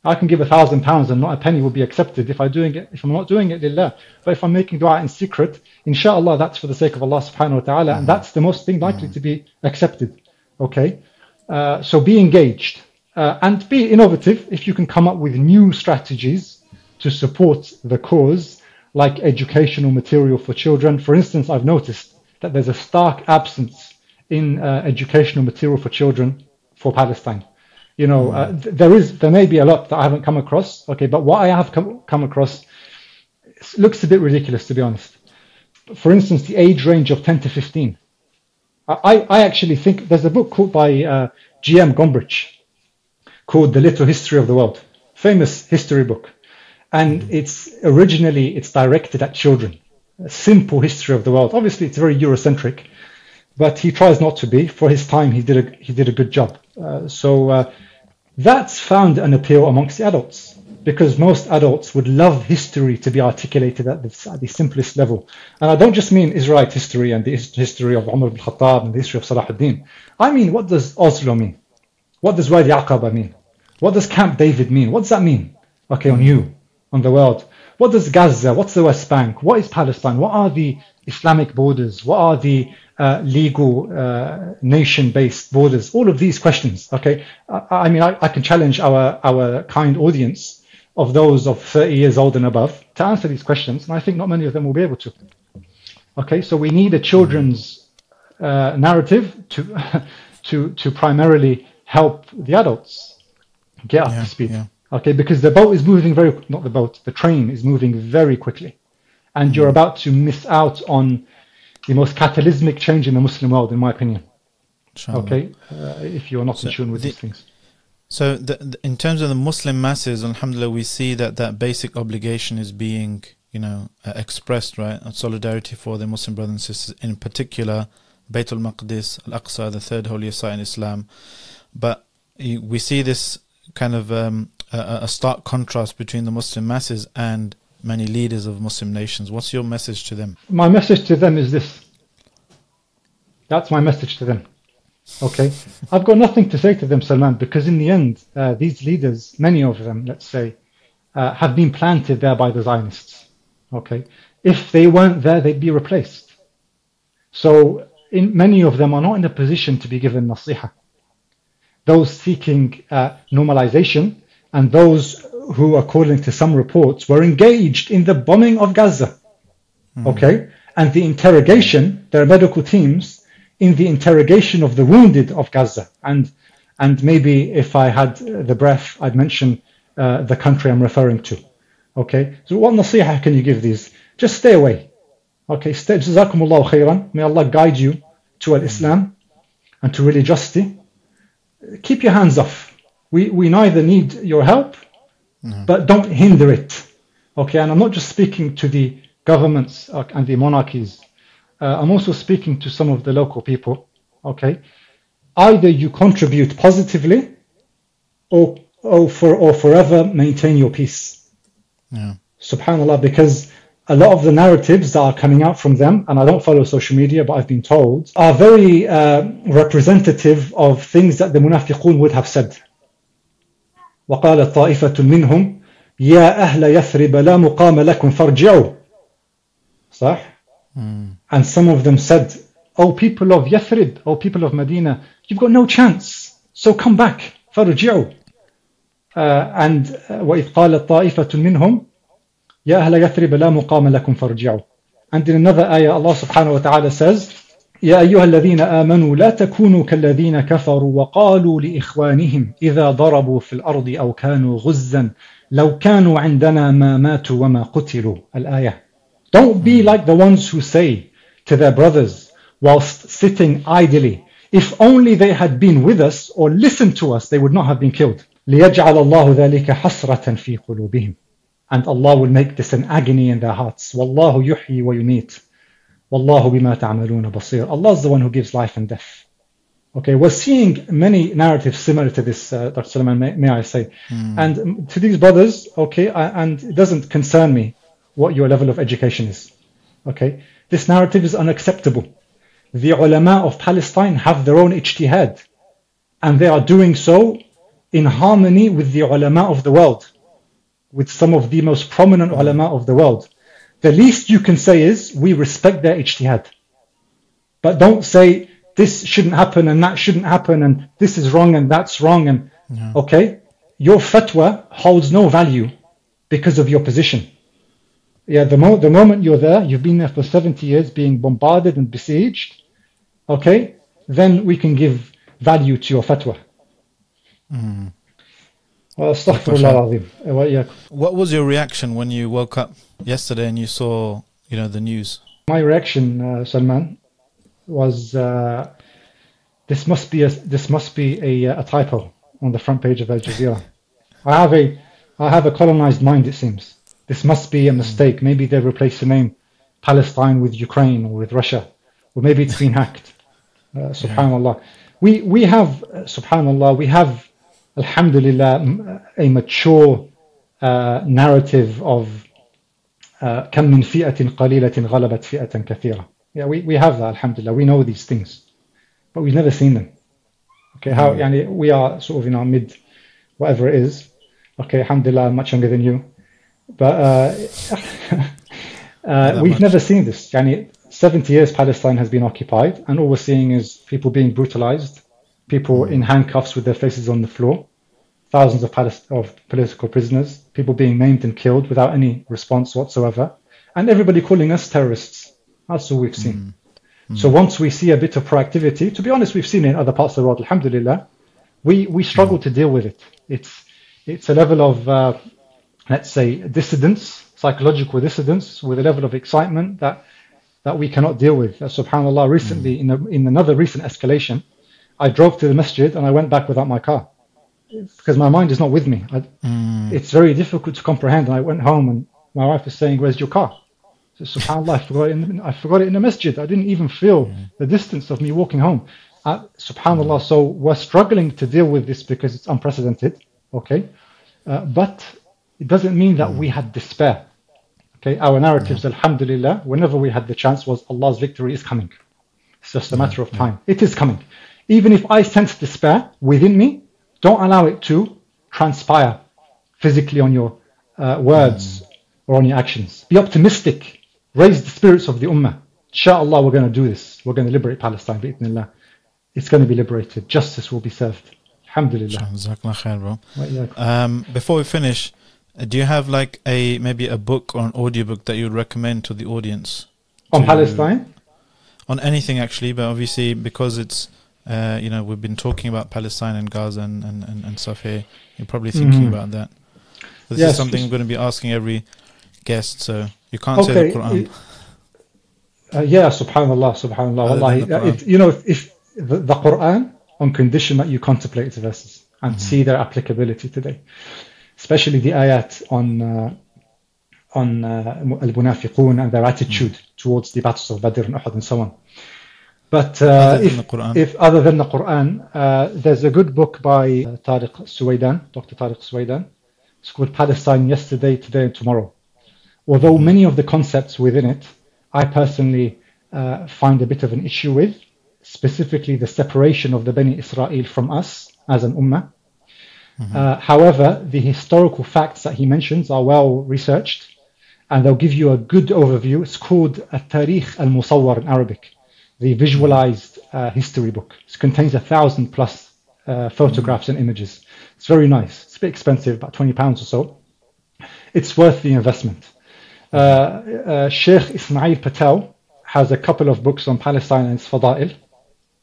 I can give a thousand pounds and not a penny will be accepted if I doing it if I'm not doing it lillah. But if I'm making dua in secret, inshallah that's for the sake of Allah subhanahu wa ta'ala, and that's the most thing likely to be accepted. Okay? Uh, so be engaged uh, and be innovative if you can come up with new strategies to support the cause, like educational material for children. For instance, I've noticed that there's a stark absence in uh, educational material for children for Palestine. You know, uh, there is there may be a lot that I haven't come across. Okay, but what I have come, come across looks a bit ridiculous to be honest. For instance, the age range of 10 to 15. I, I actually think there's a book called by uh, G.M. Gombrich called The Little History of the World, famous history book, and it's originally it's directed at children. A simple history of the world. Obviously, it's very Eurocentric, but he tries not to be. For his time, he did a he did a good job. Uh, so uh, that's found an appeal amongst the adults because most adults would love history to be articulated at the, at the simplest level. And I don't just mean Israelite history and the history of Umar ibn Khattab and the history of Salahuddin. I mean, what does Oslo mean? What does Wadi Araba mean? What does Camp David mean? What does that mean? Okay, on you, on the world. What does Gaza? What's the West Bank? What is Palestine? What are the Islamic borders? What are the uh, legal uh, nation-based borders? All of these questions. Okay, I, I mean, I, I, can challenge our our kind audience of those of 30 years old and above to answer these questions, and I think not many of them will be able to. Okay, so we need a children's uh, narrative to to to primarily help the adults get up yeah, to speed. Yeah. Okay, because the boat is moving very not the boat, the train is moving very quickly, and you're about to miss out on the most catalytic change in the Muslim world, in my opinion. Inshallah. Okay, uh, if you're not so in tune with the, these things. So, the, in terms of the Muslim masses, Alhamdulillah, we see that that basic obligation is being, you know, uh, expressed, right? Solidarity for the Muslim brothers and sisters, in particular, Baytul Maqdis, Al Aqsa, the third holiest site in Islam. But we see this kind of um, a, a stark contrast between the Muslim masses and many leaders of Muslim nations. What's your message to them? My message to them is this. That's my message to them. Okay, I've got nothing to say to them, Salman, because in the end, uh, these leaders, many of them, let's say, uh, have been planted there by the Zionists. Okay, if they weren't there, they'd be replaced. So, in, many of them are not in a position to be given nasiha. Those seeking uh, normalization and those who, according to some reports, were engaged in the bombing of Gaza. Mm. Okay, and the interrogation, their medical teams in the interrogation of the wounded of Gaza. And, and maybe if I had the breath, I'd mention uh, the country I'm referring to. Okay, so what nasiha can you give these? Just stay away. Okay, stay, jazakumullah khairan. May Allah guide you to Islam and to religiosity. Keep your hands off. We, we neither need your help, no. but don't hinder it. Okay, and I'm not just speaking to the governments and the monarchies uh, I'm also speaking to some of the local people. Okay, either you contribute positively, or or for or forever maintain your peace. Yeah. Subhanallah, because a lot of the narratives that are coming out from them, and I don't follow social media, but I've been told, are very uh, representative of things that the munafiqun would have said. وقال طائفة منهم يا أهل يثرب لا مقام لكم فارجعوا صح؟ Mm. And some of them said, O people of Yathrib, O people of Medina, you've got no chance. So come back. فارجعوا. Uh, and وإذ قالت طائفة منهم يا أهل يثرب لا مقام لكم فارجعوا. And in another ayah Allah subhanahu wa ta'ala says يا أيها الذين آمنوا لا تكونوا كالذين كفروا وقالوا لإخوانهم إذا ضربوا في الأرض أو كانوا غزا لو كانوا عندنا ما ماتوا وما قتلوا الآية Don't be like the ones who say to their brothers whilst sitting idly, if only they had been with us or listened to us, they would not have been killed. ليجعل الله ذلك حسرة في قلوبهم. And Allah will make this an agony in their hearts. والله يحيي ويميت. والله بما تعملون بصير. Allah is the one who gives life and death. Okay, we're seeing many narratives similar to this, uh, Dr. Suleiman, may, may I say. Mm. And to these brothers, okay, I, and it doesn't concern me what your level of education is. Okay, this narrative is unacceptable. The ulama of Palestine have their own ijtihad, and they are doing so in harmony with the ulama of the world, with some of the most prominent ulama of the world. The least you can say is we respect their ijtihad, but don't say this shouldn't happen and that shouldn't happen and this is wrong and that's wrong and okay, your fatwa holds no value because of your position yeah, the, mo- the moment you're there, you've been there for 70 years being bombarded and besieged, okay, then we can give value to your fatwa. Mm. What was your reaction when you woke up yesterday and you saw, you know, the news? My reaction, uh, Salman, was uh, this must be a this must be a, uh, a typo on the front page of Al Jazeera. I have a I have a colonized mind, it seems. this must be a mistake. Maybe they replaced the name Palestine with Ukraine or with Russia, or maybe it's been hacked. Uh, subhanallah. We we have uh, subhanallah. We have alhamdulillah m- a mature uh, narrative of uh, كم من فئة قليلة غلبت فئة كثيرة. Yeah, we, we have that, alhamdulillah. We know these things, but we've never seen them. Okay, how, yani, we are sort of in our mid, whatever it is. Okay, alhamdulillah, I'm much younger than you. But uh, uh, we've much. never seen this. Yani, 70 years Palestine has been occupied, and all we're seeing is people being brutalized, people in handcuffs with their faces on the floor, thousands of, Palest- of political prisoners, people being maimed and killed without any response whatsoever, and everybody calling us terrorists. That's all we've seen. So once we see a bit of proactivity, to be honest, we've seen it in other parts of the world, alhamdulillah, we, we struggle to deal with it. It's, it's a level of, uh, let's say, dissidence, psychological dissidence, with a level of excitement that, that we cannot deal with. Uh, subhanAllah, recently, in, a, in another recent escalation, I drove to the masjid and I went back without my car because my mind is not with me. I, Mm. it's very difficult to comprehend. And I went home and my wife was saying, "Where's your car?" So, Subhanallah, I forgot it. In, I forgot it in the masjid. I didn't even feel the distance of me walking home. Uh, Subhanallah. So we're struggling to deal with this because it's unprecedented. Okay, uh, but it doesn't mean that we had despair. Okay, our narratives, alhamdulillah, whenever we had the chance, was Allah's victory is coming. It's just a matter of time. It is coming. Even if I sense despair within me, don't allow it to transpire physically on your uh, words or on your actions. Be optimistic. Raise the spirits of the ummah. Inshallah, we're going to do this. We're going to liberate Palestine. Bi'idhnillah. It's going to be liberated. Justice will be served. Alhamdulillah. Khair, bro. Um, before we finish, do you have like a maybe a book or an audiobook that you would recommend to the audience On to- Palestine? on anything actually? But obviously, because it's uh, you know we've been talking about Palestine and Gaza and and, and, and stuff here, you're probably thinking Mhm. about that. This Yes, is something I'm going to be asking every guest, so you can't say the Quran. Uh, yeah, subhanallah, subhanallah. Wallahi, the uh, it, you know, if, if the, the Quran, on condition that you contemplate the verses and Mm-hmm. see their applicability today, especially the ayat on uh, on uh, al-munafiqun and their attitude Mm-hmm. towards the battles of Badr and Uhud and so on. But uh, if, if other than the Quran, uh, there's a good book by uh, Tariq Suwaidan, Dr. Tariq Suwaidan. It's called Palestine Yesterday, Today, and Tomorrow. Although many of the concepts within it, I personally uh, find a bit of an issue with, specifically the separation of the Bani Israel from us as an ummah. Uh, however, the historical facts that he mentions are well researched and they'll give you a good overview. It's called a Tarikh al Musawwar in Arabic, the visualized uh, history book. It contains a thousand plus uh, photographs and images. It's very nice. It's a bit expensive, about 20 pounds or so. It's worth the investment. Uh, uh, Sheikh Ismail Patel has a couple of books on Palestine and its fada'il.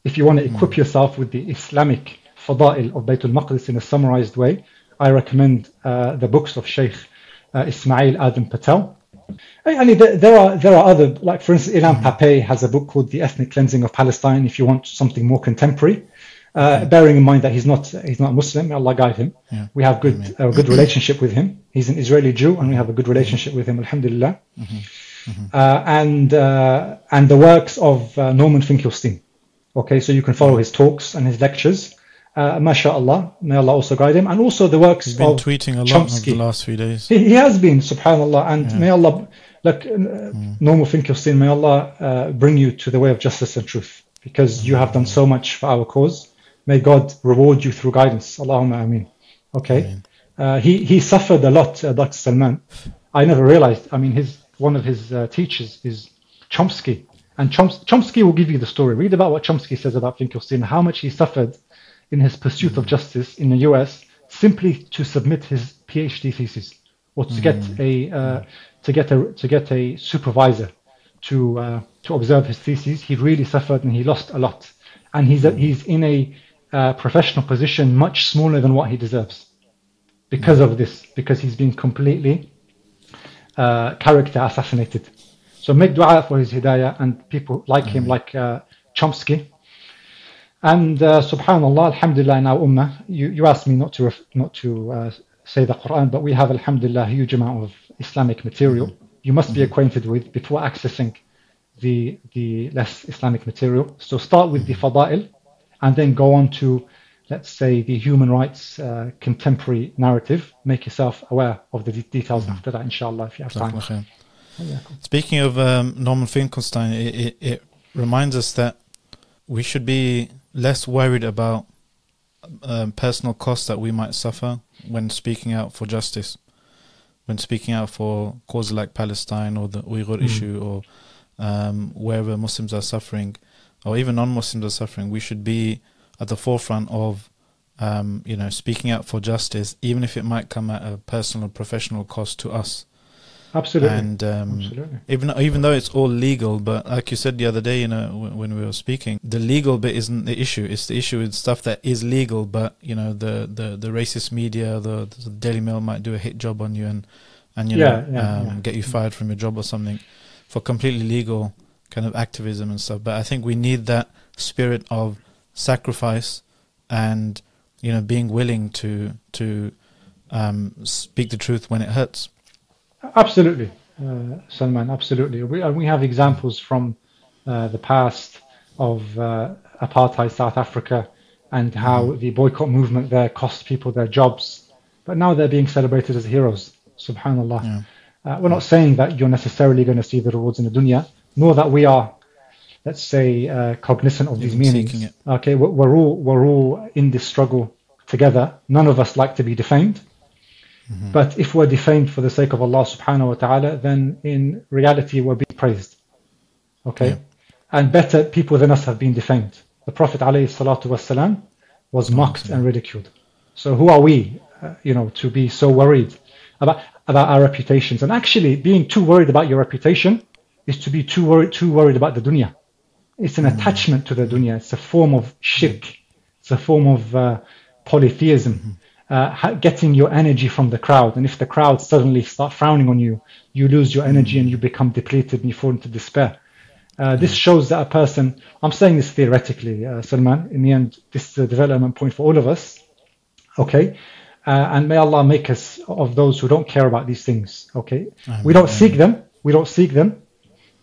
If you want to equip yourself with the Islamic fada'il of Baytul Maqdis in a summarized way, I recommend uh, the books of Sheikh uh, Ismail Adam Patel. I mean, there are there are other like for instance, Ilan Pappé has a book called The Ethnic Cleansing of Palestine. If you want something more contemporary, uh, bearing in mind that he's not he's not Muslim, Allah guide him. Yeah. We have good a good relationship with him. He's an Israeli Jew, and we have a good relationship with him. Alhamdulillah. Uh, and uh, and the works of uh, Norman Finkelstein. Okay, so you can follow his talks and his lectures. Uh, MashaAllah, may Allah also guide him, and also the works He's been of tweeting a lot Chomsky. the last few days. he, he has been, subhanallah, and may Allah, look, uh, Norman Finkelstein, may Allah uh, bring you to the way of justice and truth, because you have done so much for our cause. May God reward you through guidance. Allahumma ameen. Okay. Uh, he, he suffered a lot, uh, Dr. Salman. I never realized, I mean, his one of his uh, teachers is Chomsky. And Choms- Chomsky will give you the story. Read about what Chomsky says about Finkelstein, how much he suffered in his pursuit of justice in the US simply to submit his PhD thesis or to get a uh, to get a to get a supervisor to uh, to observe his thesis. He really suffered and he lost a lot, and he's a, he's in a uh, professional position much smaller than what he deserves because of this because he's been completely uh, character assassinated. So make dua for his hidayah and people like him, like uh, Chomsky. And uh, subhanallah, alhamdulillah, in our ummah, you, you asked me not to not to uh, say the Quran, but we have alhamdulillah a huge amount of Islamic material you must be acquainted with before accessing the the less Islamic material. So start with the fada'il and then go on to let's say the human rights uh, contemporary narrative. Make yourself aware of the de- details after that, inshallah, if you have time. Speaking of um, Norman Finkelstein, it, it, it reminds us that we should be less worried about um, personal costs that we might suffer when speaking out for justice, when speaking out for causes like Palestine or the Uyghur issue or um, wherever Muslims are suffering, or even non-Muslims are suffering. We should be at the forefront of, um, you know, speaking out for justice, even if it might come at a personal, or professional cost to us. Absolutely. And um, Absolutely. even even though it's all legal, but like you said the other day, you know, when, when we were speaking, the legal bit isn't the issue. It's the issue with stuff that is legal, but you know, the the, the racist media, the, the Daily Mail might do a hit job on you and and you Yeah, know yeah, um, yeah. get you fired from your job or something for completely legal kind of activism and stuff. But I think we need that spirit of sacrifice and you know being willing to to um, speak the truth when it hurts. Absolutely, uh, Salman. Absolutely. We we have examples from uh, the past of uh, apartheid South Africa and how the boycott movement there cost people their jobs, but now they're being celebrated as heroes. Subhanallah. Yeah. Uh, we're not saying that you're necessarily going to see the rewards in the dunya, nor that we are, let's say, uh, cognizant of these meanings. Okay, we're, we're all we're all in this struggle together. None of us like to be defamed. Mm-hmm. But if we're defamed for the sake of Allah subhanahu wa ta'ala, then in reality we're being praised. Okay? Yeah. And better people than us have been defamed. The Prophet wasalam was mocked and ridiculed. So who are we, uh, you know, to be so worried about about our reputations? And actually, being too worried about your reputation is to be too worried too worried about the dunya. It's an attachment to the dunya. It's a form of shirk. It's a form of uh, polytheism. Uh, getting your energy from the crowd, and if the crowd suddenly start frowning on you, you lose your energy and you become depleted and you fall into despair. Uh, this shows that a person, I'm saying this theoretically, uh, Salman, in the end, this is a development point for all of us. Okay? Uh, and may Allah make us of those who don't care about these things. Okay? We don't seek them. We don't seek them.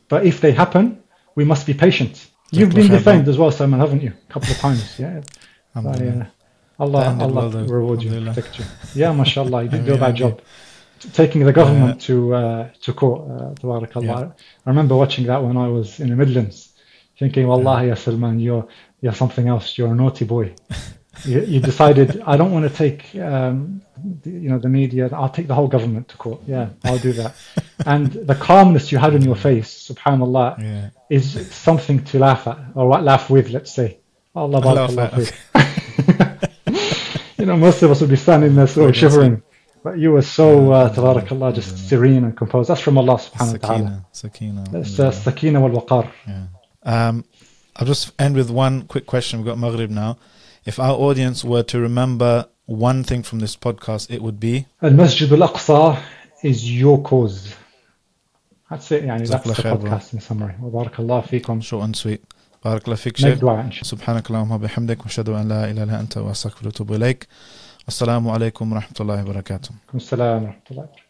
But if they happen, we must be patient. You've been defamed as well, Salman, haven't you? A couple of times. Yeah. Alhamdulillah. Uh, Allah, Allah well, reward you, protect you. Yeah, mashallah, you did do a bad job. Taking the government to uh, to court, uh, tabarakallah. Yeah. I remember watching that when I was in the Midlands, thinking, Wallahi, ya Salman, you're, you're something else. You're a naughty boy. you, you decided, I don't want to take, um, the, you know, the media. I'll take the whole government to court. Yeah, I'll do that. and the calmness you had on your face, subhanallah, Yeah. is something to laugh at or laugh with, let's say. Allah Laugh at, fiik. you know, most of us would be standing there sort of shivering. But you were so, uh, tabarakallah, just serene and composed. That's from Allah subhanahu wa ta'ala. Sakina. Sakina. That's uh, sakina wal waqar. Yeah. Um, I'll just end with one quick question. We've got Maghrib now. If our audience were to remember one thing from this podcast, it would be Al Masjid al Aqsa is your cause. That's it, yani, that's the Jazakallah khair, bro. podcast in summary. Wa barakallah fikum. short and sweet. بارك الله فيك شيخ. سبحانك اللهم وبحمدك وأشهد أن لا إله إلا أنت وأستغفرك وأتوب إليك السلام عليكم ورحمة الله وبركاته rahmatullahi wa barakatuh.